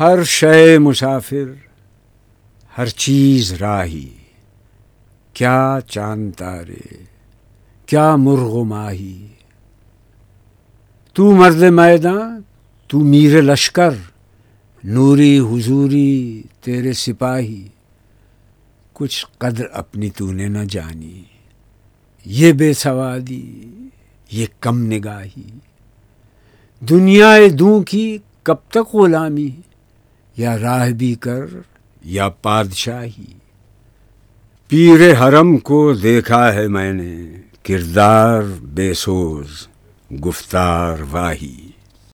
ہر شے مسافر، ہر چیز راہی، کیا چاند تارے، کیا مرغ و ماہی۔ تو مرد میدان، تو میر لشکر، نوری حضوری تیرے سپاہی۔ کچھ قدر اپنی تو نے نہ جانی، یہ بے سوادی، یہ کم نگاہی۔ دنیا دوں کی کب تک غلامی۔ یا راہ بھی کر یا پادشاہی۔ پیر حرم کو دیکھا ہے میں نے، کردار، بے سوز، گفتار، واہی۔